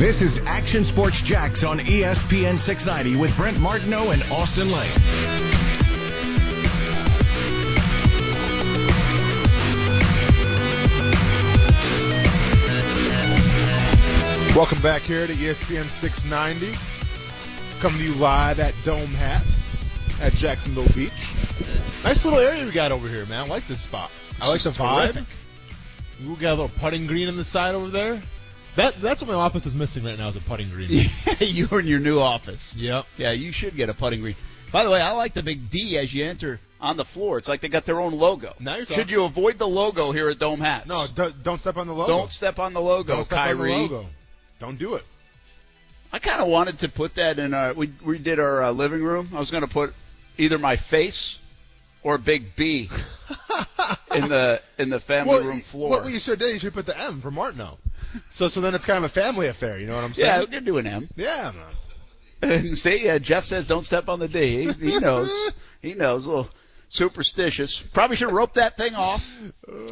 This is Action Sports Jax on ESPN 690 with Brent Martineau and Austin Lane. Welcome back here to ESPN 690. Coming to you live at Dome Hat at Jacksonville Beach. Nice little area we got over here, man. I like this spot. I like the is vibe. We got a little putting green on the side over there. That that's what my office is missing right now is a putting green. You're in your new office. Yep. Yeah, you should get a putting green. By the way, I like the big D as you enter on the floor. It's like they got their own logo. Now you're should you avoid the logo here at Dome Hats? No, do, don't step on the logo. Don't step on the logo, Don't step Kyrie. on the logo. Don't do it. I kind of wanted to put that in our. We we did our uh, living room. I was going to put either my face or a big B in the in the family room floor. What you should do, you should put the M for Martineau. So so then it's kind of a family affair. You know what I'm saying? yeah, we could do an M. Yeah, man. And see, uh, Jeff says don't step on the D. He, he knows. he knows. A little superstitious. Probably should have roped that thing off.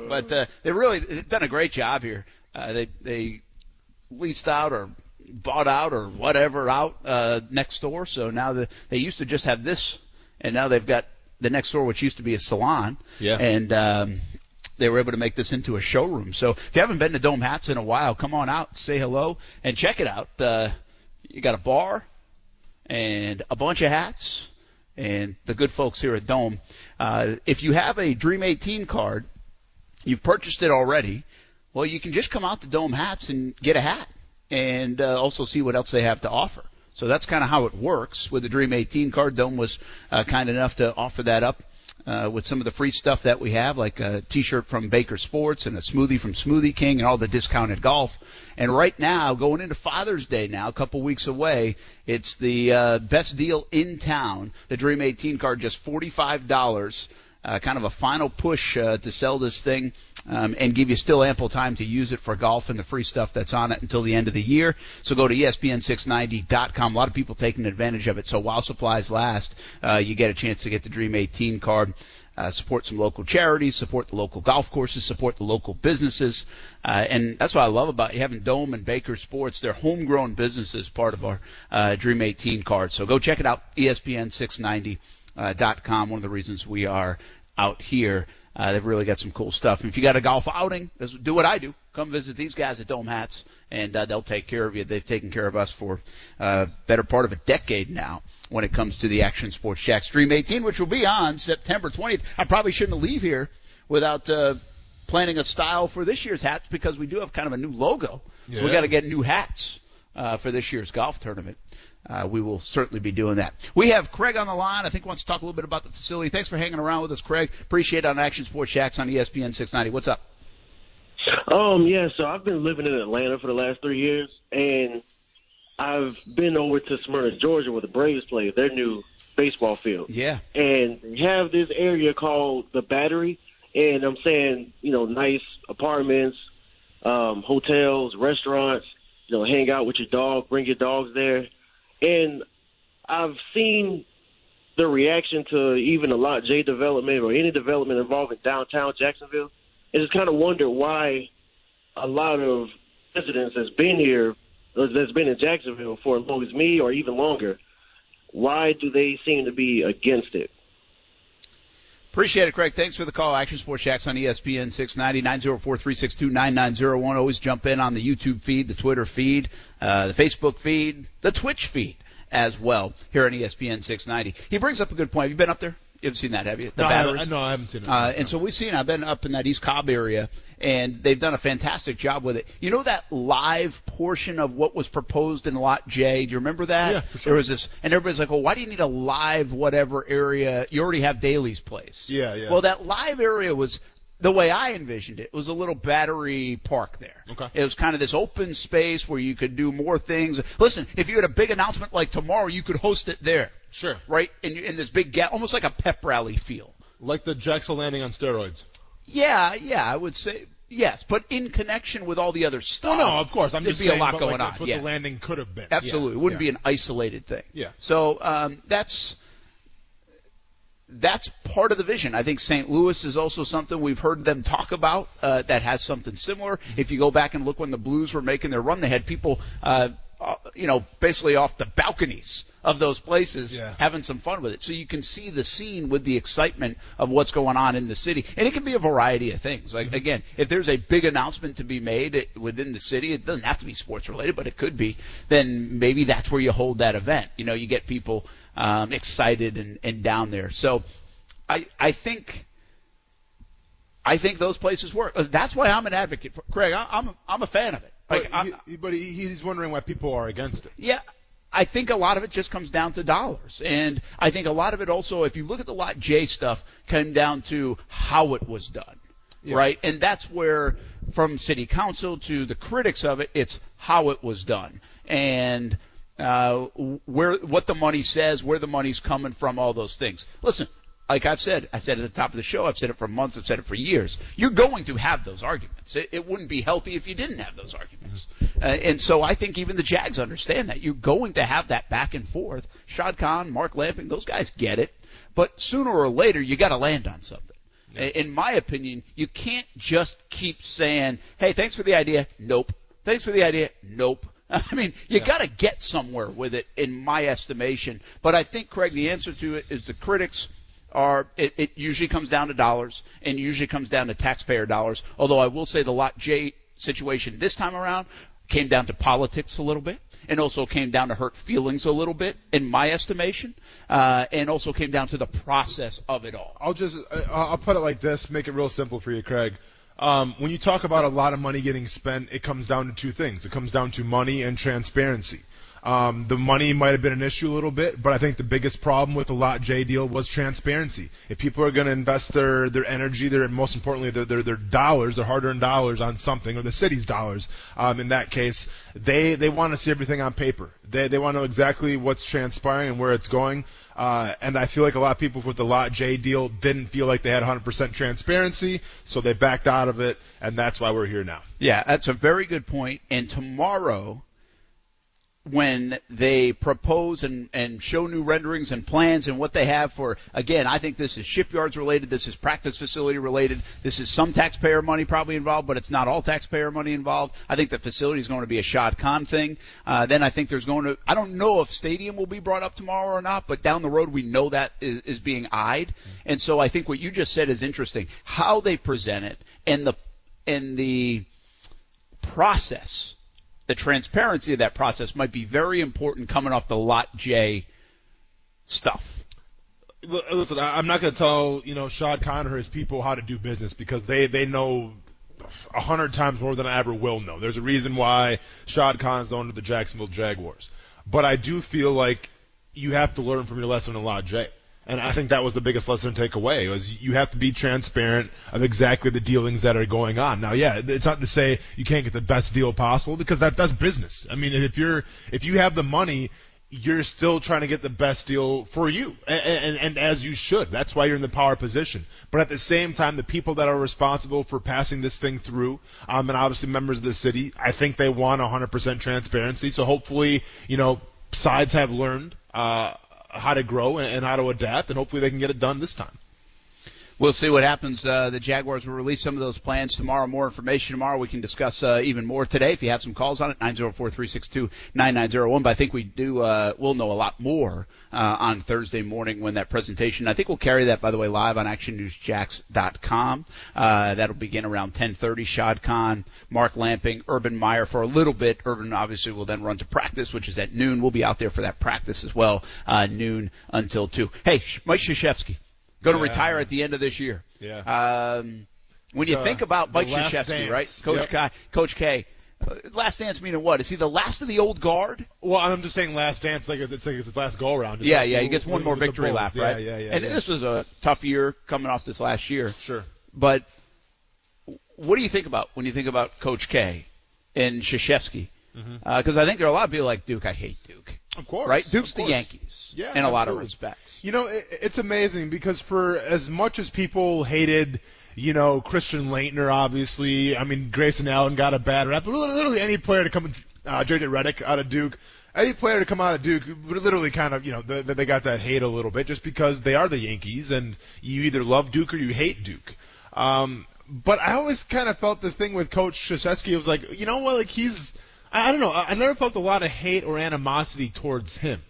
But uh, they really they've done a great job here. Uh, they they leased out or bought out or whatever out uh, next door. So now the, they used to just have this, and now they've got the next door, which used to be a salon. Yeah. And um, they were able to make this into a showroom. So if you haven't been to Dome Hats in a while, come on out, say hello, and check it out. Uh, you got a bar and a bunch of hats and the good folks here at Dome. Uh, if you have a Dream 18 card, you've purchased it already. Well, you can just come out to Dome Hats and get a hat and uh, also see what else they have to offer. So that's kind of how it works with the Dream 18 card. Dome was uh, kind enough to offer that up uh, with some of the free stuff that we have, like a T-shirt from Baker Sports and a smoothie from Smoothie King and all the discounted golf. And right now, going into Father's Day now, a couple weeks away, it's the uh, best deal in town. The Dream 18 card, just forty-five dollars. Uh, kind of a final push uh, to sell this thing um, and give you still ample time to use it for golf and the free stuff that's on it until the end of the year. So go to E ESPN690.com. A lot of people taking advantage of it. So while supplies last, uh, you get a chance to get the Dream 18 card. Uh, support some local charities, support the local golf courses, support the local businesses, uh, and that's what I love about having Dome and Baker Sports. They're homegrown businesses, part of our uh, Dream 18 card. So go check it out, E ESPN690 uh. One of the reasons we are out here. Uh, they've really got some cool stuff. If you got a golf outing, do what I do. Come visit these guys at Dome Hats, and uh, they'll take care of you. They've taken care of us for uh, better part of a decade now when it comes to the Action Sports Jax Dream 18, which will be on September 20th. I probably shouldn't leave here without uh, planning a style for this year's hats because we do have kind of a new logo. So we Yeah. got to get new hats uh, for this year's golf tournament. Uh, we will certainly be doing that. We have Craig on the line. I think wants to talk a little bit about the facility. Thanks for hanging around with us, Craig. Appreciate it on Action Sports Jax on ESPN 690. What's up? Um, yeah, so I've been living in Atlanta for the last three years, and I've been over to Smyrna, Georgia, where the Braves play their new baseball field. Yeah. And they have this area called the Battery, and I'm saying, you know, nice apartments, um, hotels, restaurants, you know, hang out with your dog, bring your dogs there. And I've seen the reaction to even a lot J development or any development involving downtown Jacksonville. And just kind of wonder why a lot of residents that's been here, that's been in Jacksonville for as long as me or even longer, why do they seem to be against it? Appreciate it, Craig. Thanks for the call. Action Sports Jax on ESPN 690 904 362 9901. Always jump in on the YouTube feed, the Twitter feed, uh, the Facebook feed, the Twitch feed as well here on ESPN 690. He brings up a good point. Have you been up there? You haven't seen that, have you? The No, I Battery? haven't, no, I haven't seen it. Uh, and so we've seen, I've been up in that East Cobb area, and they've done a fantastic job with it. You know that live portion of what was proposed in Lot J? Do you remember that? Yeah, for sure. There was this, and everybody's like, well, why do you need a live whatever area? You already have Daily's place. Yeah, yeah. Well, that live area was, the way I envisioned it, it, was a little battery park there. Okay. It was kind of this open space where you could do more things. Listen, if you had a big announcement like tomorrow, you could host it there. Sure. Right? In, in this big gap, almost like a pep rally feel. Like the Jackson landing on steroids. Yeah, yeah, I would say yes, but in connection with all the other stuff. Oh, no, of course. I'm there'd just be saying, a lot going like, on. That's what yeah. the landing could have been. Absolutely, Yeah, it wouldn't yeah. be an isolated thing. Yeah. So um, that's that's part of the vision. I think St. Louis is also something we've heard them talk about uh, that has something similar. If you go back and look when the Blues were making their run, they had people, uh, uh, you know, basically off the balconies of those places Yeah. having some fun with it. So you can see the scene with the excitement of what's going on in the city. And it can be a variety of things. Like, again, if there's a big announcement to be made within the city, it doesn't have to be sports related, but it could be, then maybe that's where you hold that event. You know, you get people um, excited and, and down there. So I, I think. I think those places work. Uh, That's why I'm an advocate for Craig. I, I'm I'm a fan of it. Like, But, he, but he, he's wondering why people are against it. yeah, I think a lot of it just comes down to dollars. And I think a lot of it also, if you look at the Lot J stuff, came down to how it was done. Yeah. Right? And that's where, from city council to the critics of it, it's how it was done. And, uh, where, what the money says, where the money's coming from, all those things. Listen, like I've said, I said at the top of the show, I've said it for months, I've said it for years. You're going to have those arguments. It, it wouldn't be healthy if you didn't have those arguments. Uh, and so I think even the Jags understand that. You're going to have that back and forth. Shad Khan, Mark Lamping, those guys get it. But sooner or later, you got to land on something. In my opinion, you can't just keep saying, "Hey, thanks for the idea." Nope. Thanks for the idea. Nope. I mean, you got to get somewhere with it, in my estimation. But I think, Craig, the answer to it is the critics are. It, it usually comes down to dollars, and usually comes down to taxpayer dollars. Although I will say the Lot J situation this time around came down to politics a little bit, and also came down to hurt feelings a little bit, in my estimation, uh, and also came down to the process of it all. I'll just uh, I'll put it like this, make it real simple for you, Craig. Um, when you talk about a lot of money getting spent, it comes down to two things. It comes down to money and transparency. Um, the money might have been an issue a little bit, but I think the biggest problem with the Lot J deal was transparency. If people are going to invest their their energy, their most importantly their their, their dollars, their hard-earned dollars on something, or the city's dollars, um, in that case, they they want to see everything on paper. They they want to know exactly what's transpiring and where it's going. Uh, and I feel like a lot of people with the Lot J deal didn't feel like they had 100% transparency, so they backed out of it, and that's why we're here now. Yeah, that's a very good point. And tomorrow, when they propose and, and show new renderings and plans and what they have for, again, I think this is shipyards related, this is practice facility related, this is some taxpayer money probably involved, but it's not all taxpayer money involved. I think the facility is going to be a Shad Khan thing. Uh, then I think there's going to, I don't know if stadium will be brought up tomorrow or not, but down the road we know that is, is being eyed. And so I think what you just said is interesting. How they present it and the, and the process the transparency of that process might be very important coming off the Lot J stuff. Listen, I'm not going to tell you know Shad Khan or his people how to do business because they they know a hundred times more than I ever will know. There's a reason why Shad Khan is the owner of the Jacksonville Jaguars. But I do feel like you have to learn from your lesson in Lot J. And I think that was the biggest lesson to take away was you have to be transparent of exactly the dealings that are going on. Now, yeah, it's not to say you can't get the best deal possible because that that's business. I mean, if you're if you have the money, you're still trying to get the best deal for you, and, and, and as you should. That's why you're in the power position. But at the same time, the people that are responsible for passing this thing through, um, and obviously members of the city, I think they want 100% transparency. So hopefully, you know, sides have learned uh, how to grow and, how to adapt, and hopefully they can get it done this time. We'll see what happens. Uh, the Jaguars will release some of those plans tomorrow. More information tomorrow. We can discuss uh, even more today. If you have some calls on it, 904-362-9901. But I think we do. Uh, we'll know a lot more uh, on Thursday morning when that presentation. I think we'll carry that, by the way, live on ActionNewsJax.com. Uh, that'll begin around 10:30. Shad Khan, Mark Lamping, Urban Meyer for a little bit. Urban obviously will then run to practice, which is at noon. We'll be out there for that practice as well, uh, noon until two. Hey, Mike Krzyzewski going to Yeah. retire at the end of this year. Yeah. Um, when you The- think about Mike Krzyzewski, right? Coach Yep. K, Coach K, uh, last dance meaning what? Is he the last of the old guard? Well, I'm just saying last dance, like it's like it's his last go around. Yeah, yeah. He gets one more victory lap, right? Yeah, yeah, yeah. And yeah. this was a tough year coming off this last year. sure. But what do you think about when you think about Coach K and Krzyzewski? Because I think there are a lot of people like Duke. I hate Duke. Of course. Right? Duke's of the. Yankees. Yeah, in a lot of respects. You know, it, it's amazing because for as much as people hated, you know, Christian Laettner, obviously, I mean, Grayson Allen got a bad rap, but literally any player to come uh, JJ Redick out of Duke. Any player to come out of Duke, literally kind of, you know, they, they got that hate a little bit just because they are the Yankees and you either love Duke or you hate Duke. Um, but I always kind of felt the thing with Coach Krzyzewski was like, you know what, like he's, I don't know, I never felt a lot of hate or animosity towards him.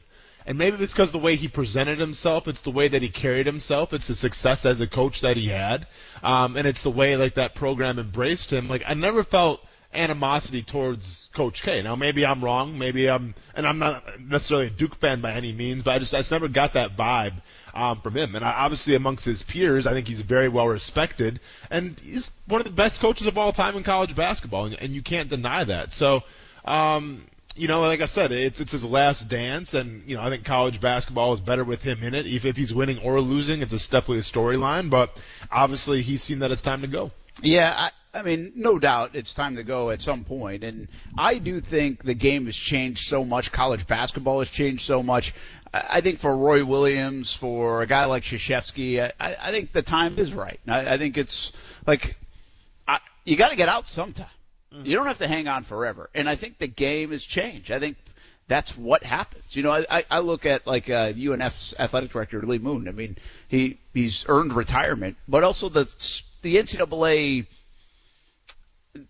And maybe it's because the way he presented himself, it's the way that he carried himself, it's the success as a coach that he had, um, and it's the way like that program embraced him. Like I never felt animosity towards Coach K. Now maybe I'm wrong, maybe I'm, and I'm not necessarily a Duke fan by any means, but I just I just never got that vibe um, from him. And I, obviously amongst his peers, I think he's very well respected, and he's one of the best coaches of all time in college basketball, and, and you can't deny that. So. Um, you know, like I said, it's it's his last dance, and you know, I think college basketball is better with him in it. If if he's winning or losing, it's a, definitely a storyline. But obviously, he's seen that it's time to go. Yeah, I, I mean, no doubt it's time to go at some point. and I do think the game has changed so much. College basketball has changed so much. I think for Roy Williams, for a guy like Krzyzewski, I, I think the time is right. I, I think it's like I, you got to get out sometime. Mm-hmm. You don't have to hang on forever. And I think the game has changed. I think that's what happens. You know, I, I look at like uh, UNF's athletic director Lee Moon. I mean, he he's earned retirement, but also the the NCAA,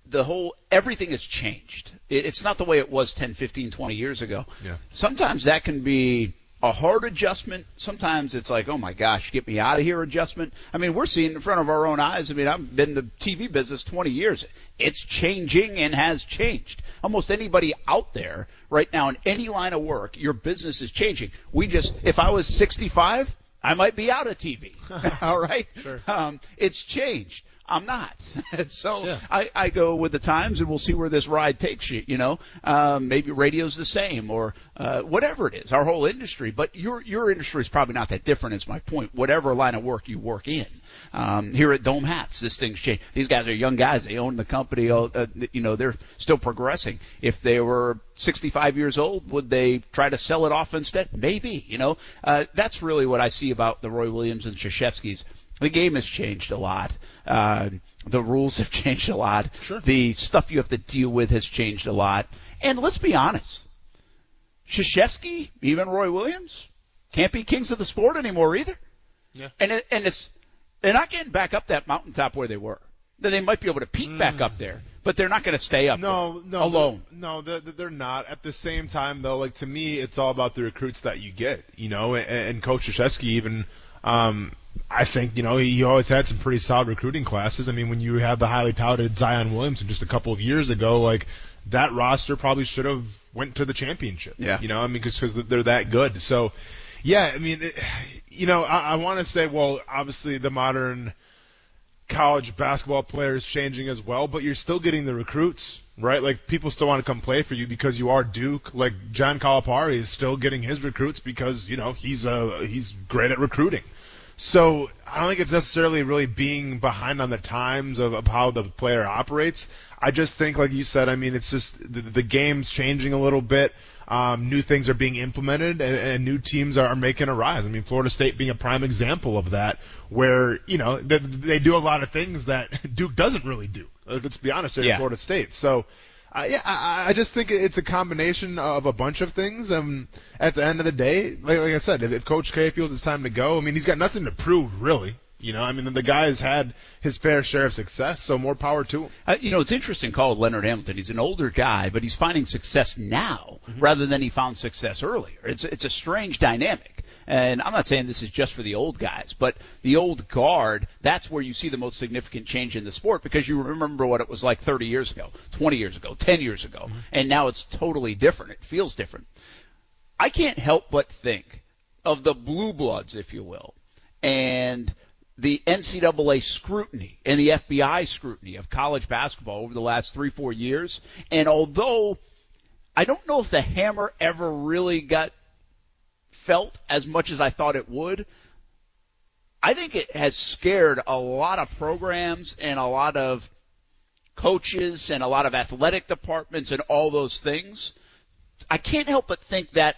the whole everything has changed. It, it's not the way it was 10, 15, 20 years ago. Yeah. Sometimes that can be a hard adjustment. Sometimes it's like, oh my gosh, get me out of here adjustment. I mean, we're seeing in front of our own eyes. I mean, I've been in the TV business 20 years. It's changing and has changed. Almost anybody out there right now in any line of work, your business is changing. We just, if I was 65, I might be out of TV. All right. Sure. Um, it's changed. I'm not. so Yeah. I, I go with the times, and we'll see where this ride takes you. You know, um, maybe radio's the same, or uh, whatever it is. Our whole industry, but your your industry is probably not that different. Is my point. Whatever line of work you work in. Um, here at Dome Hats, this thing's changed. These guys are young guys. They own the company. Uh, uh, you know, they're still progressing. If they were 65 years old, would they try to sell it off instead? Maybe. You know, uh, that's really what I see about the Roy Williams and Krzyzewski's the game has changed a lot. Uh, the rules have changed a lot. Sure. The stuff you have to deal with has changed a lot. And let's be honest, Krzyzewski, even Roy Williams, can't be kings of the sport anymore either. Yeah. And it, and it's they're not getting back up that mountaintop where they were. Then they might be able to peak back up there, but they're not going to stay up Mm. No, there no, alone. No, they're, they're not. At the same time, though, like to me, it's all about the recruits that you get. You know, and, and Coach Krzyzewski even, um, I think you know he always had some pretty solid recruiting classes. I mean, when you had the highly touted Zion Williamson just a couple of years ago, like that roster probably should have went to the championship. Yeah. You know, I mean, because they're that good. So, yeah, I mean, it, you know, I, I want to say, well, obviously the modern college basketball player is changing as well, but you're still getting the recruits, right? Like people still want to come play for you because you are Duke. Like John Calipari is still getting his recruits because you know he's uh he's great at recruiting. So I don't think it's necessarily really being behind on the times of, of how the player operates. I just think, like you said, I mean, it's just the, the game's changing a little bit. Um, new things are being implemented and, and new teams are, are making a rise. I mean, Florida State being a prime example of that, where, you know, they, they do a lot of things that Duke doesn't really do. Let's be honest, they're Yeah. Florida State. So, uh, yeah, I, I just think it's a combination of a bunch of things. Um, at the end of the day, like, like I said, if, if Coach K feels it's time to go, I mean, he's got nothing to prove, really. You know, I mean, the guy has had his fair share of success, so more power to him. Uh, you know, it's interesting called Leonard Hamilton. He's an older guy, but he's finding success now rather than he found success earlier. It's it's a strange dynamic. And I'm not saying this is just for the old guys, but the old guard, that's where you see the most significant change in the sport because you remember what it was like 30 years ago, 20 years ago, 10 years ago, and now it's totally different. It feels different. I can't help but think of the blue bloods, if you will, and the NCAA scrutiny and the FBI scrutiny of college basketball over the last three, four years. And although I don't know if the hammer ever really got felt as much as I thought it would, I think it has scared a lot of programs and a lot of coaches and a lot of athletic departments and all those things. I can't help but think that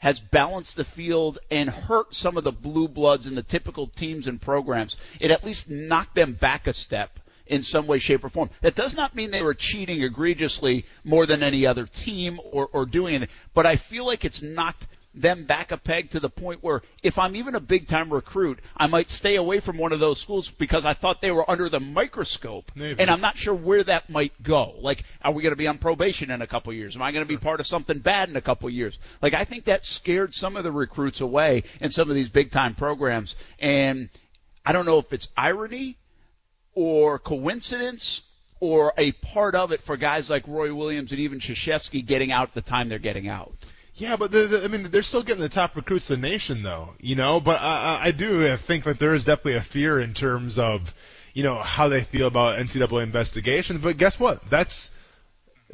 has balanced the field and hurt some of the blue bloods and the typical teams and programs. It at least knocked them back a step in some way, shape, or form. That does not mean they were cheating egregiously more than any other team or, or doing anything, but I feel like it's knocked them back a peg to the point where if I'm even a big time recruit, I might stay away from one of those schools because I thought they were under the microscope. Maybe. And I'm not sure where that might go. Like, are we going to be on probation in a couple years? Am I going to be part of something bad in a couple years? Like, I think that scared some of the recruits away in some of these big time programs. And I don't know if it's irony or coincidence or a part of it for guys like Roy Williams and even Krzyzewski getting out the time they're getting out. Yeah, but the, the, I mean, they're still getting the top recruits in the nation, though. You know, but I, I do think that there is definitely a fear in terms of, you know, how they feel about NCAA investigations. But guess what? That's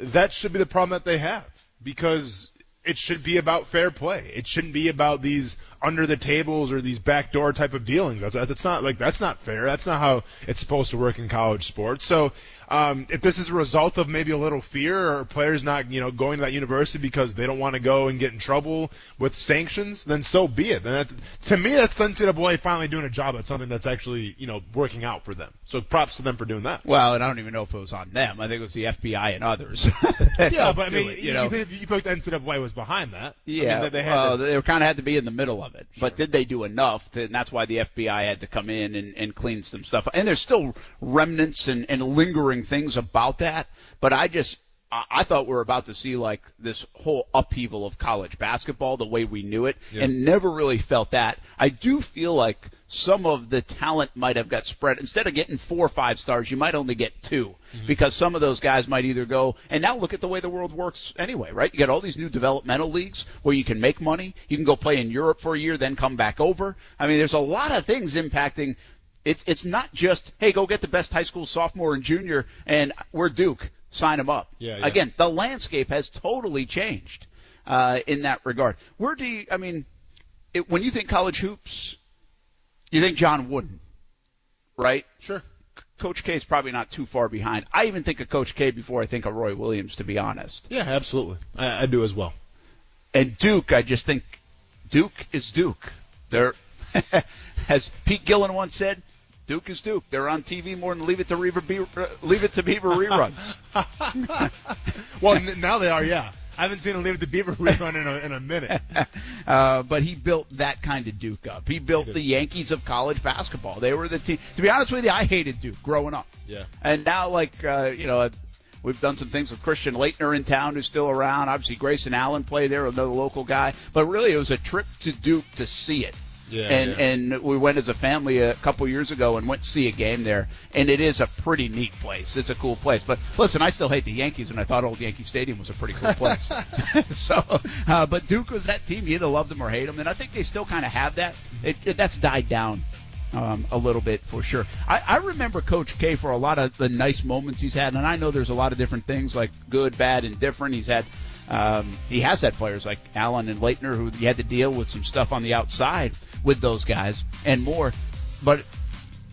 that should be the problem that they have because it should be about fair play. It shouldn't be about these under the tables or these backdoor type of dealings. That's that's not like that's not fair. That's not how it's supposed to work in college sports. So um, if this is a result of maybe a little fear or players not you know going to that university because they don't want to go and get in trouble with sanctions, then so be it. Then that, to me, that's the NCAA finally doing a job at something that's actually you know working out for them. So props to them for doing that. Well, and I don't even know if it was on them. I think it was the FBI and others. yeah, but I mean, it, you, you know, you, you think the NCAA was behind that? Yeah, I mean, they, they well, to- they kind of had to be in the middle of it. But did they do enough? To, and that's why the FBI had to come in and, and clean some stuff. And there's still remnants and, and lingering things about that. But I just, I thought we were about to see like this whole upheaval of college basketball the way we knew it, Yeah. and never really felt that. I do feel like some of the talent might have got spread. Instead of getting four or five stars, you might only get 2 mm-hmm. because some of those guys might either go. And now look at the way the world works anyway, right? You got all these new developmental leagues where you can make money. You can go play in Europe for a year, then come back over. I mean, there's a lot of things impacting. It's it's not just hey, go get the best high school sophomore and junior, and we're Duke, sign them up. Yeah, yeah. Again, the landscape has totally changed uh, in that regard. Where do you? I mean, it, when you think college hoops, you think John Wooden, right? sure. Coach K is probably not too far behind. I even think of Coach K before I think of Roy Williams, to be honest. Yeah, absolutely. I, I do as well. And Duke, I just think Duke is Duke. They're, as Pete Gillen once said, Duke is Duke. They're on TV more than Leave It to Beaver, Beaver, Leave It to Beaver reruns. Well, now they are. Yeah, I haven't seen a Leave It to Beaver rerun in a in a minute. uh, but he built that kind of Duke up. He built the Yankees of college basketball. They were the team. To be honest with you, I hated Duke growing up. Yeah. And now, like, uh, you know, we've done some things with Christian Laettner in town, who's still around. Obviously, Grayson Allen played there, another local guy. But really, it was a trip to Duke to see it. Yeah, and yeah. and we went as a family a couple years ago and went to see a game there, and it is a pretty neat place. It's a cool place. But listen, I still hate the Yankees, and I thought Old Yankee Stadium was a pretty cool place. so, uh, but Duke was that team. You either loved them or hate them, and I think they still kind of have that. It, it, that's died down um, a little bit for sure. I, I remember Coach K for a lot of the nice moments he's had, and I know there's a lot of different things like good, bad, and different. He's had. Um, he has had players like Allen and Laettner who he had to deal with some stuff on the outside with those guys and more. But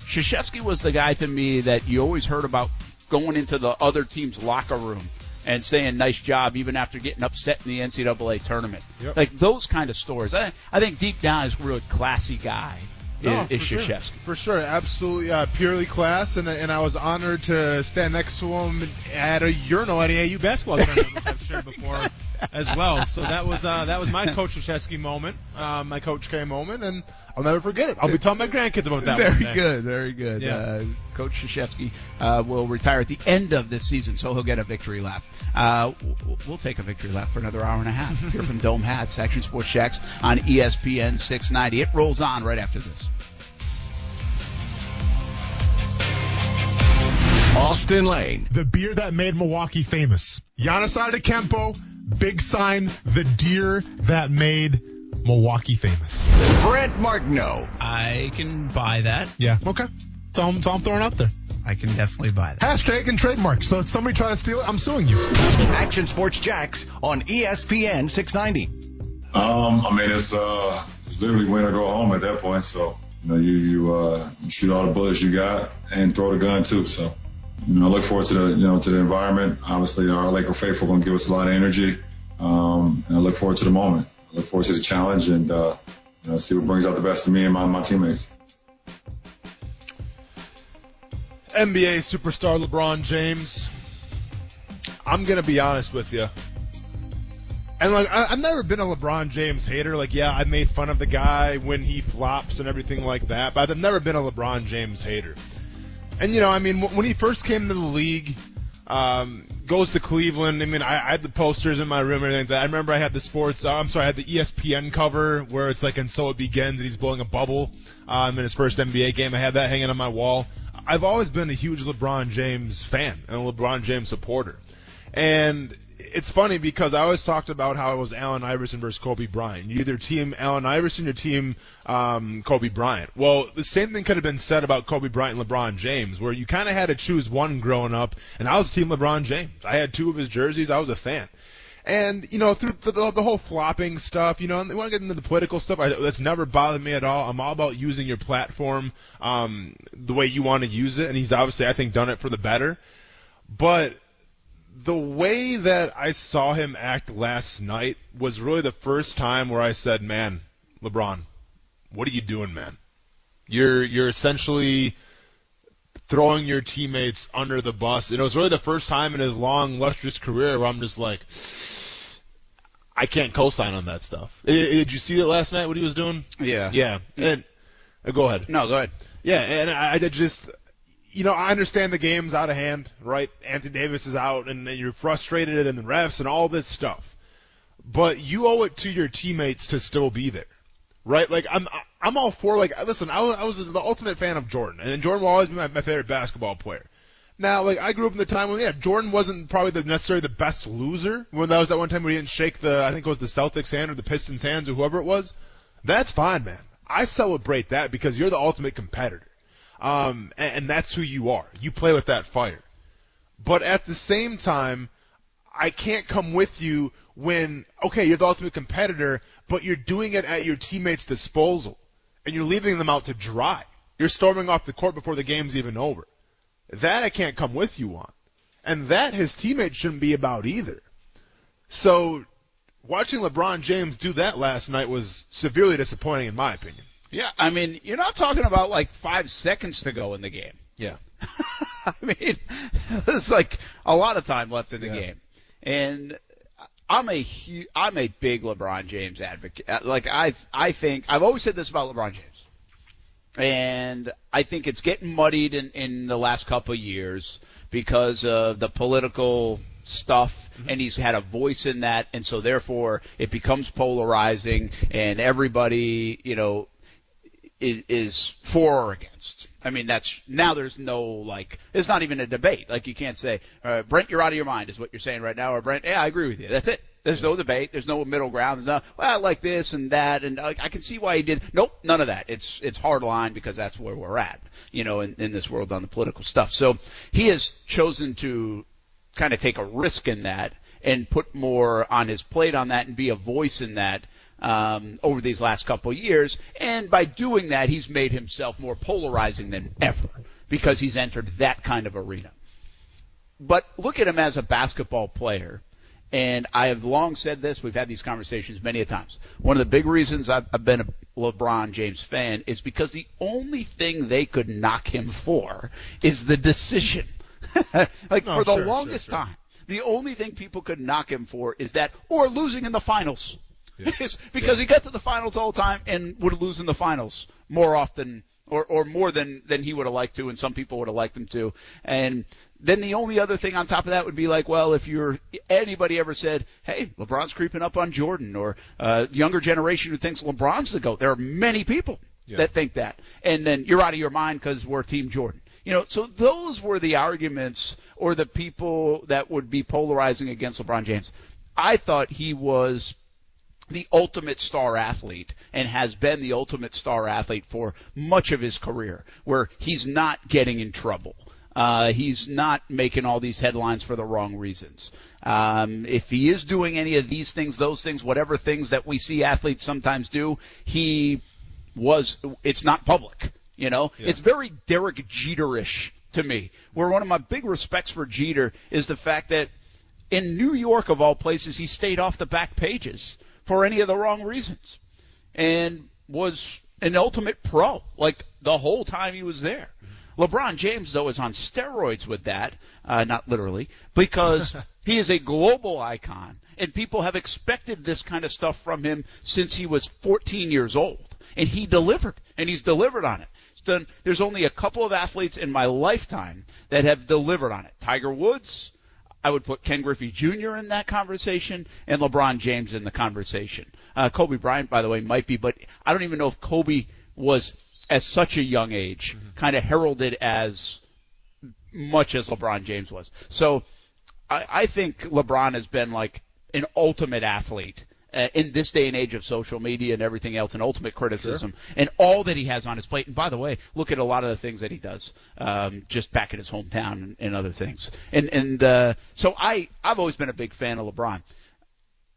Krzyzewski was the guy to me that you always heard about going into the other team's locker room and saying nice job even after getting upset in the NCAA tournament. Yep. Like those kind of stories. I, I think deep down is a real classy guy No, is, is for sure. For sure, absolutely uh, purely class, and and I was honored to stand next to him at a urinal at AAU basketball tournament, which I've shared before as well. So that was uh, that was my Coach Krzyzewski moment, uh, my Coach K moment, and I'll never forget it. I'll be telling my grandkids about that. Very good, very good. Yeah. Coach Krzyzewski uh, will retire at the end of this season, so he'll get a victory lap. Uh, we'll take a victory lap for another hour and a half here from Dome Hats, Action Sports Jax on ESPN 690. It rolls on right after this. Austin Lane. the beer that made Milwaukee famous. Giannis Antetokounmpo, big sign, the deer that made Milwaukee famous. Brent Martineau. I can buy that. Yeah, okay. That's all, I'm- that's all I'm throwing out there. I can definitely buy that. Hashtag and trademark. So if somebody try to steal it, I'm suing you. Action Sports Jax on ESPN 690. Um, I mean, it's uh, it's literally win or go home at that point. So you know, you you, uh, you shoot all the bullets you got and throw the gun too. So you know, I look forward to the you know to the environment. Obviously, our Laker faithful going to give us a lot of energy, um, and I look forward to the moment. I look forward to the challenge and uh, you know, see what brings out the best of me and my my teammates. NBA superstar LeBron James. I'm gonna be honest with you. And like, I, I've never been a LeBron James hater. Like, yeah, I made fun of the guy when he flops and everything like that, but I've never been a LeBron James hater. And you know, I mean, when he first came to the league, um, goes to Cleveland. I mean, I, I had the posters in my room and everything. I remember I had the sports. Uh, I'm sorry, I had the ESPN cover where it's like, and so it begins, and he's blowing a bubble um, in his first NBA game. I had that hanging on my wall. I've always been a huge LeBron James fan and a LeBron James supporter. And it's funny because I always talked about how it was Allen Iverson versus Kobe Bryant. You either team Allen Iverson or team um, Kobe Bryant. Well, the same thing could have been said about Kobe Bryant and LeBron James, where you kind of had to choose one growing up, and I was team LeBron James. I had two of his jerseys. I was a fan. And you know, through the, the, the whole flopping stuff, you know, and we want to get into the political stuff. I, that's never bothered me at all. I'm all about using your platform um, the way you want to use it, and he's obviously, I think, done it for the better. But the way that I saw him act last night was really the first time where I said, "Man, LeBron, what are you doing, man? You're you're essentially throwing your teammates under the bus." And it was really the first time in his long, lustrous career where I'm just like, I can't co-sign on that stuff. I- Did you see it last night? What he was doing? Yeah. Yeah. And uh, go ahead. No, go ahead. Yeah, and I, I just, you know, I understand the game's out of hand, right? Anthony Davis is out, and, and you're frustrated, and the refs, and all this stuff. But you owe it to your teammates to still be there, right? Like I'm, I'm all for like, listen, I was, I was the ultimate fan of Jordan, and Jordan will always be my, my favorite basketball player. Now, like I grew up in the time when yeah, Jordan wasn't probably the, necessarily the best loser. When that was that one time where he didn't shake the, I think it was the Celtics hand or the Pistons hands or whoever it was. That's fine, man. I celebrate that because you're the ultimate competitor. Um, and, and that's who you are. You play with that fire. But at the same time, I can't come with you when, okay, you're the ultimate competitor, but you're doing it at your teammates' disposal. And you're leaving them out to dry. You're storming off the court before the game's even over. That I can't come with you on. And that his teammates shouldn't be about either. So, watching LeBron James do that last night was severely disappointing in my opinion. Yeah, I mean, you're not talking about like five seconds to go in the game. Yeah. I mean, there's like a lot of time left in the Yeah. game, and I'm a hu- I'm a big LeBron James advocate. Like I I think I've always said this about LeBron James, and I think it's getting muddied in in the last couple of years because of the political stuff and he's had a voice in that and so therefore it becomes polarizing and everybody you know is, is for or against. I mean, that's now there's no like, it's not even a debate. Like you can't say, uh, Brent, you're out of your mind, is what you're saying right now, or Brent, yeah, I agree with you. That's it. There's no debate. There's no middle ground. There's no, well, I like this and that, and I, I can see why he did. Nope, none of that. It's it's hard line because that's where we're at, you know, in, in this world on the political stuff. So he has chosen to kind of take a risk in that and put more on his plate on that and be a voice in that um, over these last couple of years. And by doing that, he's made himself more polarizing than ever because he's entered that kind of arena. But look at him as a basketball player. And I have long said this. We've had these conversations many a times. One of the big reasons I've, I've been a LeBron James fan is because the only thing they could knock him for is the decision. like No, for the sure, longest sure, sure. time, the only thing people could knock him for is that, or losing in the finals. It's because he got to the finals all the time and would lose in the finals more often or, or more than, than he would have liked to and some people would have liked him to. And then the only other thing on top of that would be like, well, if you're anybody ever said, hey, LeBron's creeping up on Jordan or uh, younger generation who thinks LeBron's the GOAT. There are many people Yeah. that think that. And then you're out of your mind because we're Team Jordan. You know, so those were the arguments or the people that would be polarizing against LeBron James. I thought he was the ultimate star athlete and has been the ultimate star athlete for much of his career, where he's not getting in trouble. Uh, he's not making all these headlines for the wrong reasons. Um, if he is doing any of these things, those things, whatever things that we see athletes sometimes do, he was. It's not public. You know, it's very Derek Jeterish to me. Where one of my big respects for Jeter is the fact that in New York, of all places, he stayed off the back pages for any of the wrong reasons and was an ultimate pro, like the whole time he was there. LeBron James, though, is on steroids with that, uh, not literally, because he is a global icon, and people have expected this kind of stuff from him since he was 14 years old, and he delivered, and he's delivered on it. Done, there's only a couple of athletes in my lifetime that have delivered on it. Tiger Woods, I would put Ken Griffey Jr. in that conversation and LeBron James in the conversation. Uh, Kobe Bryant, by the way, might be, but I don't even know if Kobe was at such a young age kind of heralded as much as LeBron James was. So I, I think LeBron has been like an ultimate athlete. Uh, in this day and age of social media and everything else, and ultimate criticism, and all that he has on his plate. And by the way, look at a lot of the things that he does, um, just back in his hometown and, and other things. And and uh, so I I've always been a big fan of LeBron.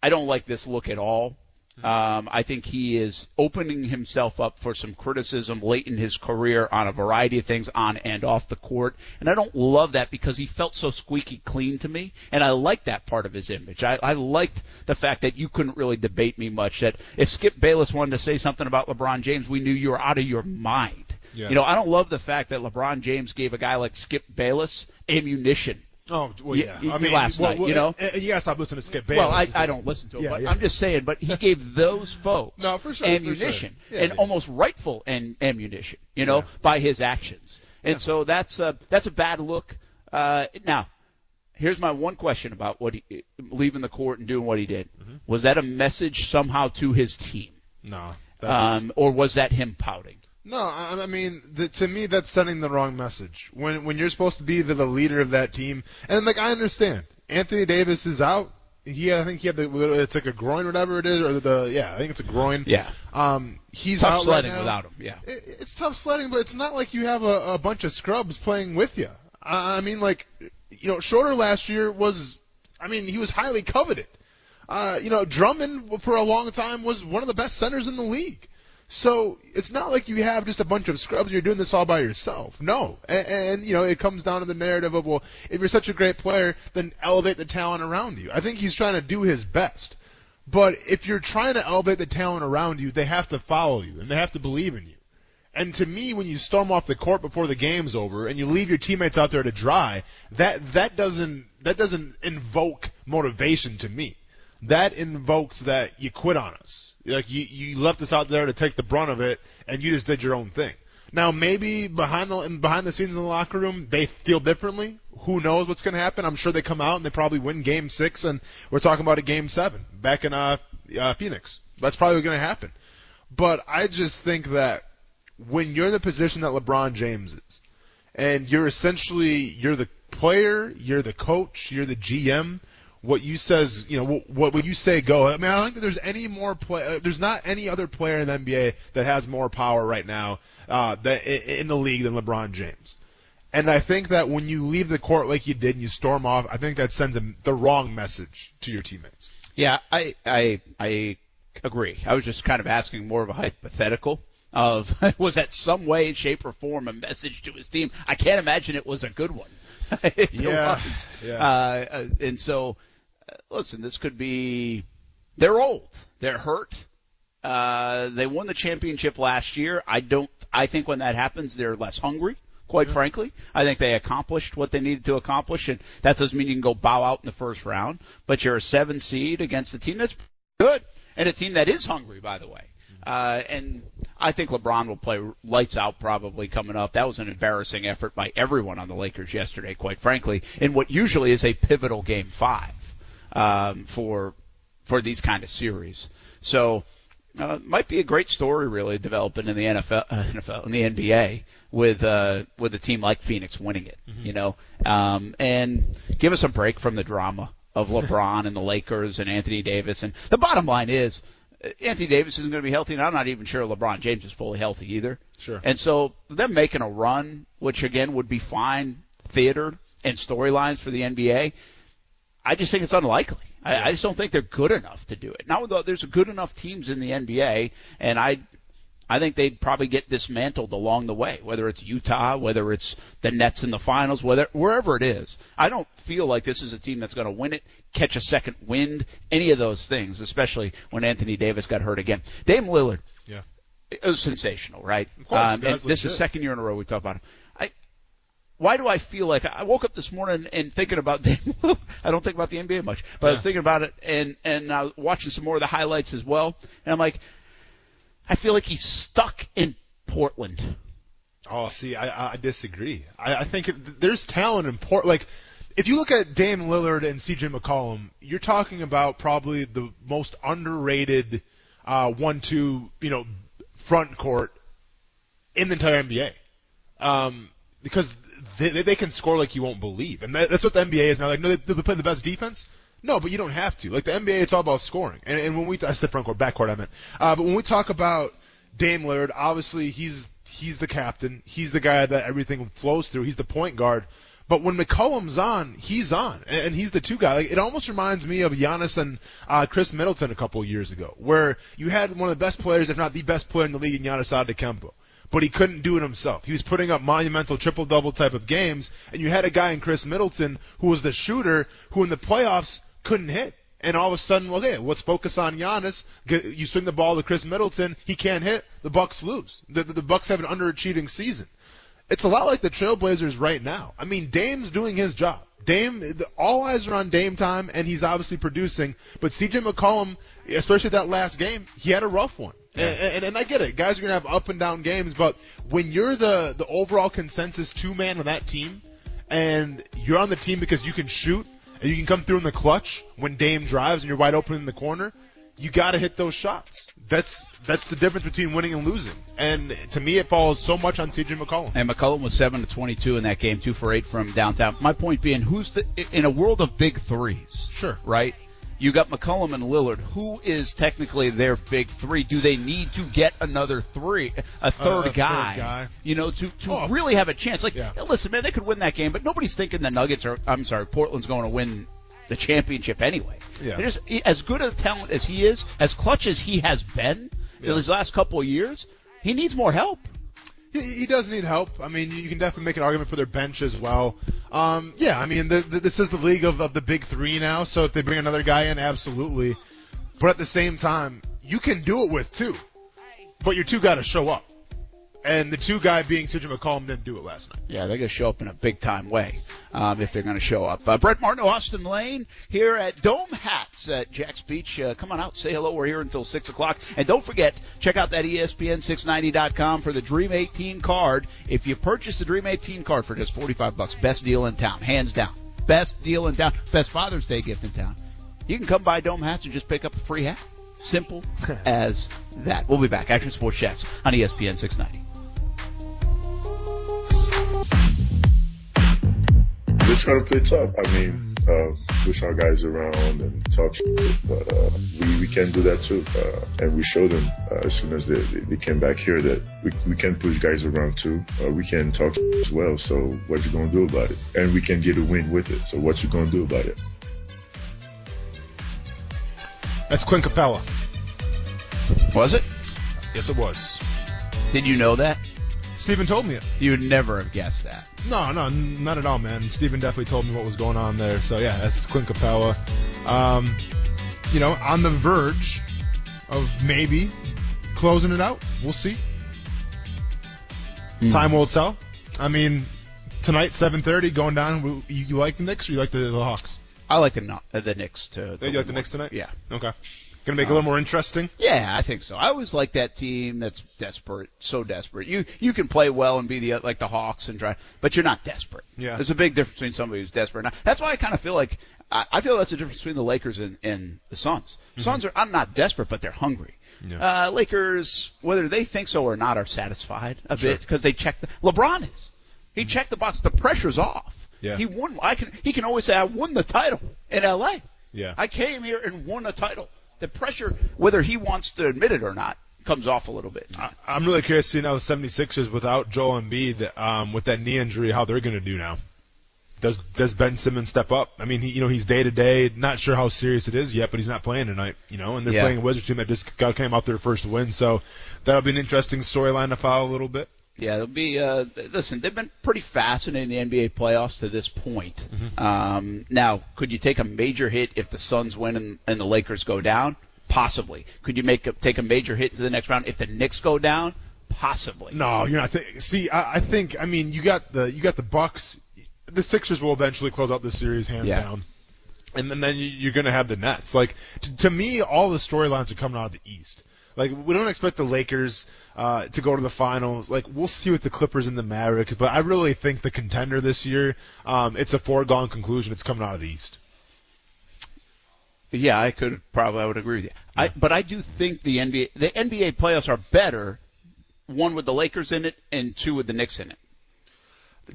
I don't like this look at all. Um, I think he is opening himself up for some criticism late in his career on a variety of things on and off the court. And I don't love that because he felt so squeaky clean to me. And I like that part of his image. I, I liked the fact that you couldn't really debate me much. That if Skip Bayless wanted to say something about LeBron James, we knew you were out of your mind. Yeah. You know, I don't love the fact that LeBron James gave a guy like Skip Bayless ammunition. Oh, well, yeah. I mean, last well, night, well, you know? uh, uh, you gotta stop listening to Skip Bayless. Well, I, I don't listen to him, Yeah, but yeah. I'm just saying. But he gave those folks No, for sure, for ammunition sure. Yeah, and almost rightful and ammunition, you know, by his actions. And so that's a that's a bad look. Uh, now, here's my one question about what he leaving the court and doing what he did. Mm-hmm. Was that a message somehow to his team, No. Um, or was that him pouting? No, I, I mean, the, to me, that's sending the wrong message. When when you're supposed to be the, the leader of that team, and like I understand, Anthony Davis is out. He, I think he had the, it's like a groin, whatever it is, or the, yeah, I think it's a groin. Yeah. Um, he's Tough out sledding right now. without him. Yeah. It, it's tough sledding, but it's not like you have a, a bunch of scrubs playing with you. I, I mean, like, you know, Shorter last year was, I mean, he was highly coveted. Uh, you know, Drummond for a long time was one of the best centers in the league. So it's not like you have just a bunch of scrubs. You're doing this all by yourself. No, and, and you know it comes down to the narrative of well, if you're such a great player, then elevate the talent around you. I think he's trying to do his best. But if you're trying to elevate the talent around you, they have to follow you and they have to believe in you. And to me, when you storm off the court before the game's over and you leave your teammates out there to dry, that that doesn't that doesn't invoke motivation to me. That invokes that you quit on us. Like you you left us out there to take the brunt of it, and you just did your own thing. Now maybe behind the behind the scenes in the locker room they feel differently. Who knows what's going to happen? I'm sure they come out and they probably win Game Six, and we're talking about a Game Seven back in uh, uh, Phoenix. That's probably going to happen. But I just think that when you're in the position that LeBron James is, and you're essentially you're the player, you're the coach, you're the GM. What you says, you know, what what you say go. I mean, I don't think there's any more play. Uh, there's not any other player in the NBA that has more power right now uh, that in the league than LeBron James. And I think that when you leave the court like you did and you storm off, I think that sends a, the wrong message to your teammates. Yeah, I I I agree. I was just kind of asking more of a hypothetical of was that some way, shape, or form a message to his team? I can't imagine it was a good one. it Yeah, was. yeah. Uh, uh, and so, uh, listen, this could be. They're old. They're hurt. Uh, they won the championship last year. I don't. I think when that happens, they're less hungry. Quite frankly, I think they accomplished what they needed to accomplish, and that doesn't mean you can go bow out in the first round. But you're a seven seed against a team that's good and a team that is hungry, by the way. Uh, and I think LeBron will play lights out probably coming up. That was an embarrassing effort by everyone on the Lakers yesterday, quite frankly, in what usually is a pivotal game five um, for for these kind of series. So uh, might be a great story really developing in the NFL, uh, NFL in the NBA with uh, with a team like Phoenix winning it, you know, um, and give us a break from the drama of LeBron and the Lakers and Anthony Davis. And the bottom line is. Uh, Anthony Davis isn't going to be healthy, and I'm not even sure LeBron James is fully healthy either. Sure. And so them making a run, which again would be fine theater and storylines for the NBA, I just think it's unlikely. I, I just don't think they're good enough to do it. Now, there's good enough teams in the NBA, and I, I think they'd probably get dismantled along the way. Whether it's Utah, whether it's the Nets in the finals, whether wherever it is, I don't feel like this is a team that's going to win it, catch a second wind, any of those things. Especially when Anthony Davis got hurt again. Dame Lillard, Yeah. it was sensational, right? Of course, um, and this is second year in a row we talk about him. I why do I feel like I woke up this morning and thinking about Dame Lillard. I don't think about the NBA much, but I was thinking about it and and I was watching some more of the highlights as well, and I'm like, I feel like he's stuck in Portland. Oh, see, I, I disagree. I, I think it, there's talent in Port. Like, if you look at Dame Lillard and CJ McCollum, you're talking about probably the most underrated uh, one-two, you know, front court in the entire NBA. Um, because they, they can score like you won't believe, and that, that's what the NBA is now. Like, no, they, they play the best defense. No, but you don't have to. Like the NBA, it's all about scoring. And, and when we, I said front court, back court, I meant. Uh, but when we talk about Dame Lillard, obviously he's he's the captain. He's the guy that everything flows through. He's the point guard. But when McCollum's on, he's on, and, he's the two guy. Like, it almost reminds me of Giannis and uh, Khris Middleton a couple of years ago, where you had one of the best players, if not the best player in the league, in Giannis Antetokounmpo but he couldn't do it himself. He was putting up monumental triple double type of games, and you had a guy in Khris Middleton who was the shooter who in the playoffs couldn't hit. And all of a sudden, well, okay, let's focus on Giannis. You swing the ball to Khris Middleton, he can't hit. The Bucks lose. The, the, Bucks have an underachieving season. It's a lot like the Trailblazers right now. I mean, Dame's doing his job. Dame, the, all eyes are on Dame time, and he's obviously producing. But CJ McCollum, especially that last game, he had a rough one. And, and, and I get it. Guys are gonna have up and down games, but when you're the the overall consensus two man on that team, and you're on the team because you can shoot and you can come through in the clutch when Dame drives and you're wide open in the corner, you got to hit those shots. That's that's the difference between winning and losing. And to me, it falls so much on CJ McCollum. And McCollum was seven to twenty-two in that game, two for eight from downtown. My point being, who's the in a world of big threes? Sure. Right. You got McCollum and Lillard. Who is technically their big three? Do they need to get another three, a third, a third guy, guy. You know, to to Oh. really have a chance. Like, Yeah. listen, man, they could win that game, but nobody's thinking the Nuggets are. I'm sorry, Portland's going to win the championship anyway. Yeah. There's as good a talent as he is, as clutch as he has been in his last couple of years. He needs more help. He, he does need help. I mean, you can definitely make an argument for their bench as well. Um, yeah, I mean, the, the, this is the league of, of the big three now, so if they bring another guy in, absolutely. But at the same time, you can do it with two. But your two got to show up. And the two guy being CJ McCollum didn't do it last night. Yeah, they're going to show up in a big time way um, if they're going to show up. Uh, Brett Martin, Austin Lane here at Dome Hats at Jax Beach. Uh, come on out, say hello. We're here until 6 o'clock. And don't forget, check out that E ESPN690.com for the Dream 18 card. If you purchase the Dream 18 card for just 45 bucks, best deal in town, hands down. Best deal in town. Best Father's Day gift in town. You can come by Dome Hats and just pick up a free hat. Simple as that. We'll be back. Action Sports Jax on ESPN 690. Try to play tough. I mean, uh, push our guys around and talk shit, but uh, we, we can do that too. Uh, and we show them uh, as soon as they, they, they came back here that we, we can push guys around too. Uh, we can talk shit as well. So what you gonna do about it? And we can get a win with it. So what you gonna do about it? That's Clint Capela. Was it? Yes, it was. Did you know that? Steven told me it. You would never have guessed that. No, no, n- not at all, man. Steven definitely told me what was going on there. So yeah, that's Clint Capela. Um, you know, on the verge of maybe closing it out. We'll see. Time will tell. I mean, tonight 7:30 going down. You, you like the Knicks or you like the, the Hawks? I like the Kno- uh, the Knicks to. to You like the win Knicks tonight? Yeah. Okay. Gonna make it a little uh, more interesting. Yeah, I think so. I always like that team that's desperate, so desperate. You you can play well and be the like the Hawks and try, but you're not desperate. Yeah. there's a big difference between somebody who's desperate. Now, That's why I kind of feel like I, I feel that's the difference between the Lakers and, and the Suns. Mm-hmm. Suns are I'm not desperate, but they're hungry. Yeah. Uh, Lakers, whether they think so or not, are satisfied a bit because they check. The, LeBron is. He mm-hmm. checked the box. The pressure's off. Yeah. He won. I can. He can always say, "I won the title in L.A." Yeah. I came here and won a title. The pressure, whether he wants to admit it or not, comes off a little bit. I, I'm really curious to see now the 76ers without Joel Embiid, um, with that knee injury, how they're going to do now. Does does Ben Simmons step up? I mean, he, you know, he's day to day. Not sure how serious it is yet, but he's not playing tonight. You know, and they're Yeah. playing a Wizards team that just got came out their first win. So that'll be an interesting storyline to follow a little bit. Yeah, it'll be. Uh, listen, they've been pretty fascinating in the NBA playoffs to this point. Um, now, could you take a major hit if the Suns win and, and the Lakers go down? Possibly. Could you make a, take a major hit to the next round if the Knicks go down? possibly. No, you're not. Th- See, I, I think. I mean, you got the you got the Bucks. The Sixers will eventually close out this series hands Yeah. down, and then, then you- you're going to have the Nets. Like to, to me, all the storylines are coming out of the East. Like we don't expect the Lakers uh, to go to the finals. Like we'll see with the Clippers and the Mavericks, but I really think the contender this year, um, it's a foregone conclusion. It's coming out of the East. Yeah, I could probably I would agree with you. I, but I do think the NBA the NBA playoffs are better, one with the Lakers in it and two with the Knicks in it.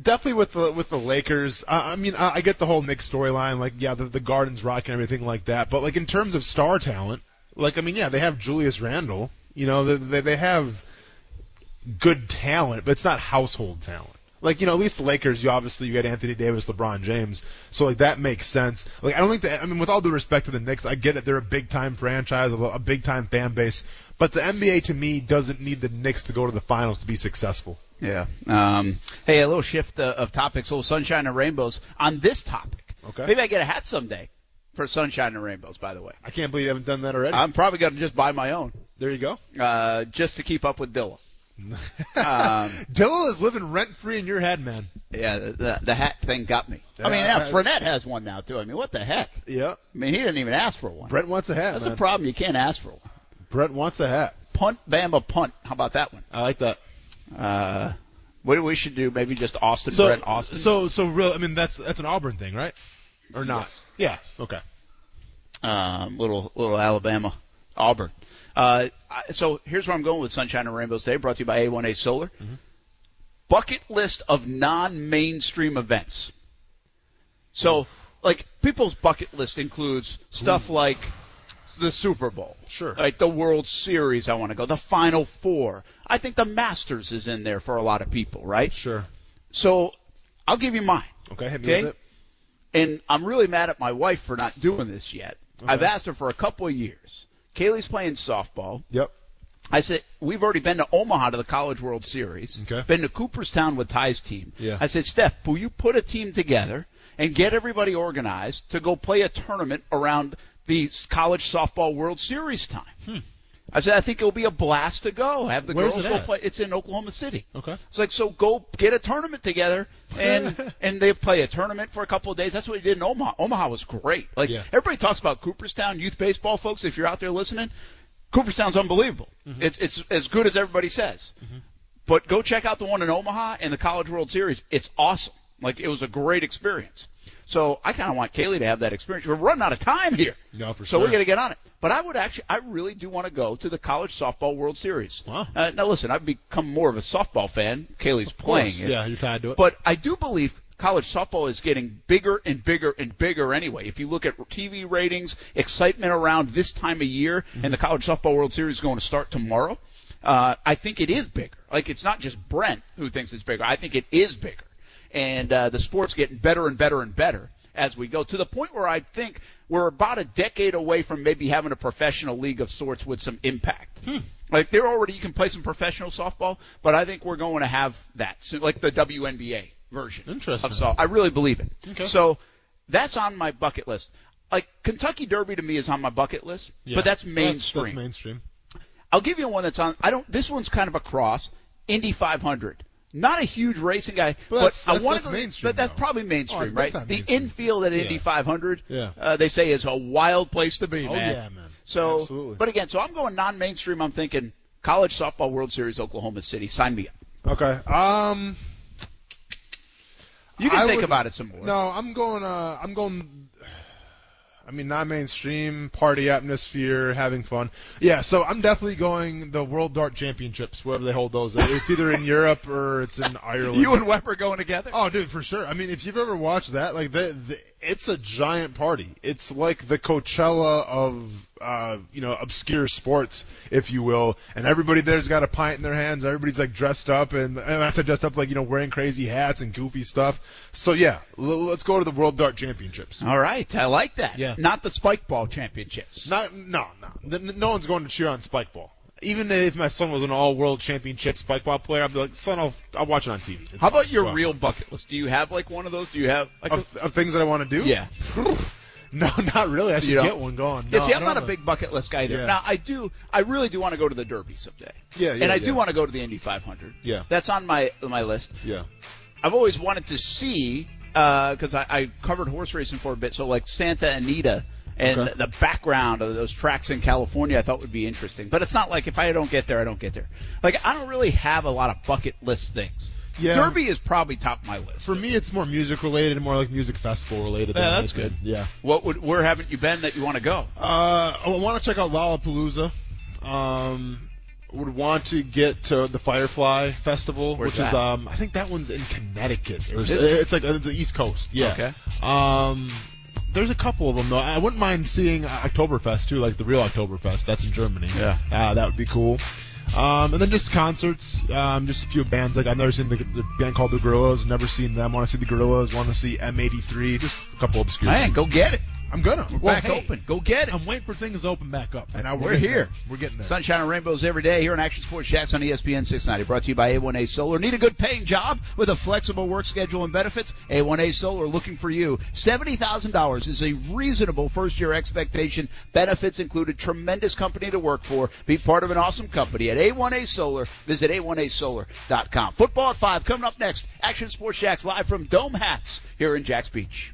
definitely with the with the Lakers. I, I mean, I, I get the whole Knicks storyline, like yeah, the, the Gardens rock and everything like that. But like in terms of star talent, like I mean, yeah, they have Julius Randle. You know, they they, they have good talent, but it's not household talent. Like you know, at least the Lakers, you obviously you got Anthony Davis, LeBron James, so like that makes sense. Like I don't think that. I mean, with all due respect to the Knicks, I get it. They're a big time franchise, a, a big time fan base, but the NBA to me doesn't need the Knicks to go to the finals to be successful. Yeah. Um, hey, a little shift uh, of topics, a little sunshine and rainbows on this topic. Okay. Maybe I get a hat someday for sunshine and rainbows. By the way, I can't believe you haven't done that already. I'm probably going to just buy my own there you go. uh, just to keep up with Dilla. Um, Dilla is living rent free in your head, man. Yeah, the, the, the hat thing got me. I mean, Yeah, yeah, Fournette has one now too. I mean, what the heck? Yeah. I mean, he didn't even ask for one. Brent wants a hat, That's man. the problem. You can't ask for one. Brent wants a hat. Punt, Bama, punt. How about that one? I like that. Uh, what do we should do? Maybe just Austin, So, Brent, Austin. so, so real. I mean, that's that's an Auburn thing, right? Or not? Yes. Yeah. Okay. um, little little Alabama, Auburn. Uh, so here's where I'm going with Sunshine and Rainbows Day, brought to you by A1A Solar. Bucket list of non-mainstream events. So, like people's bucket list includes stuff like the Super Bowl, Sure. like the World Series. I want to go, the Final Four. I think the Masters is in there for a lot of people, right? Sure. So, I'll give you mine. Okay. Hit me Okay. with it. And I'm really mad at my wife for not doing this yet. I've asked her for a couple of years. Kaylee's playing softball. Yep. I said we've already been to Omaha to the College World Series. Okay. Been to Cooperstown with Ty's team. Yeah. I said, Steph, will you put a team together and get everybody organized to go play a tournament around the College Softball World Series time? Hmm. I said, I think it'll be a blast to go. Have the. Where's girls go at? play. It's in Oklahoma City. Okay. It's like so go get a tournament together and and they play a tournament for a couple of days. That's what we did in Omaha. Omaha was great. Like Yeah. everybody talks about Cooperstown youth baseball, folks. If you're out there listening, Cooperstown's unbelievable. Mm-hmm. It's it's as good as everybody says. But go check out the one in Omaha and the College World Series. It's awesome. Like it was a great experience. So I kind of want Kaylee to have that experience. We're running out of time here. No, for so sure. we got to get on it. But I would actually, I really do want to go to the College Softball World Series. Wow. Uh, now listen, I've become more of a softball fan. Kaylee's Of playing course. it. Yeah, you're tied to it. But I do believe college softball is getting bigger and bigger and bigger anyway. If you look at TV ratings, excitement around this time of year, and the College Softball World Series is going to start tomorrow, uh, I think it is bigger. Like it's not just Brent who thinks it's bigger. I think it is bigger. And uh, the sport's getting better and better and better as we go to the point where I think we're about a decade away from maybe having a professional league of sorts with some impact. Like they're already, you can play some professional softball, but I think we're going to have that, so, like the WNBA version Interesting. of softball. I really believe it. Okay. So that's on my bucket list. Like Kentucky Derby to me is on my bucket list, Yeah. but that's mainstream. That's, mainstream. I'll give you one that's on. I don't. This one's kind of a cross. Indy 500. Not a huge racing guy, But but, that's- I that's- want that's to. mainstream, But that's though. probably Oh, mainstream, it's right? The mainstream. infield at Indy Yeah. 500, Yeah. uh, they say is a wild place to be, Oh, man. yeah, man. So, Absolutely. but again, so I'm going non-mainstream. I'm thinking college softball World Series, Oklahoma City. Sign me up. Okay. Um. You can I think would- about it some more. No, I'm going. Uh, I'm going. I mean, not mainstream party atmosphere, having fun. Yeah, so I'm definitely going the World Dart Championships, wherever they hold those. It's either in Europe or it's in Ireland. You and Weber going together? Oh, dude, for sure. I mean, if you've ever watched that, like, the, the, it's a giant party. It's like the Coachella of, uh, you know, obscure sports, if you will. And everybody there's got a pint in their hands. Everybody's like dressed up, and, and I said dressed up like you know wearing crazy hats and goofy stuff. So yeah, l- let's go to the World Dart Championships. All right, I like that. Yeah. Not the spike ball championships. Not, no, no, no one's going to cheer on spike ball. Even if my son was an all-world championship spike ball player, I'd be like, son, I'll, I'll watch it on TV. It's How about your Well, real bucket list? Do you have like one of those? Do you have like a, of, of things that I want to do? yeah? No, not really. I should get one going. Yeah, see, I'm don't a big bucket list guy either. Yeah. Now, I do, I really do want to go to the Derby someday. Yeah, yeah, And I yeah. do want to go to the Indy 500. Yeah. That's on my my list. Yeah. I've always wanted to see uh, because I, I covered horse racing for a bit. So like Santa Anita and Okay. the, the background of those tracks in California, I thought would be interesting. But it's not like if I don't get there, I don't get there. Like I don't really have a lot of bucket list things. Yeah. Derby is probably top of my list. For me, it's more music related and more like music festival related. Yeah, than that's good. Yeah. What would where haven't you been that you want to go? Uh, I want to check out Lollapalooza. Um, would want to get to the Firefly Festival, Where's which is um, I think that one's in Connecticut. Or, it's like uh, the East Coast. Yeah. Okay. Um, there's a couple of them though. I wouldn't mind seeing Oktoberfest too, like the real Oktoberfest. That's in Germany. Yeah. Uh, that would be cool. Um, and then just concerts, um, just a few bands. Like I've never seen the, the band called the Gorillaz. Never seen them. Want to see the Gorillaz. Want to see M83. Just a couple of obscure. Man, go get it. I'm gonna. We're Well, back hey, open. Go get it. I'm waiting for things to open back up. And now We're getting here. there. We're getting there. Sunshine and rainbows every day here on Action Sports Jax on ESPN 690. Brought to you by A1A Solar. Need a good paying job with a flexible work schedule and benefits? A1A Solar looking for you. $70,000 is a reasonable first year expectation. Benefits include a tremendous company to work for. Be part of an awesome company at A1A Solar. Visit A1ASolar.com. Football at 5 coming up next. Action Sports Jax live from Dome Hats here in Jax Beach.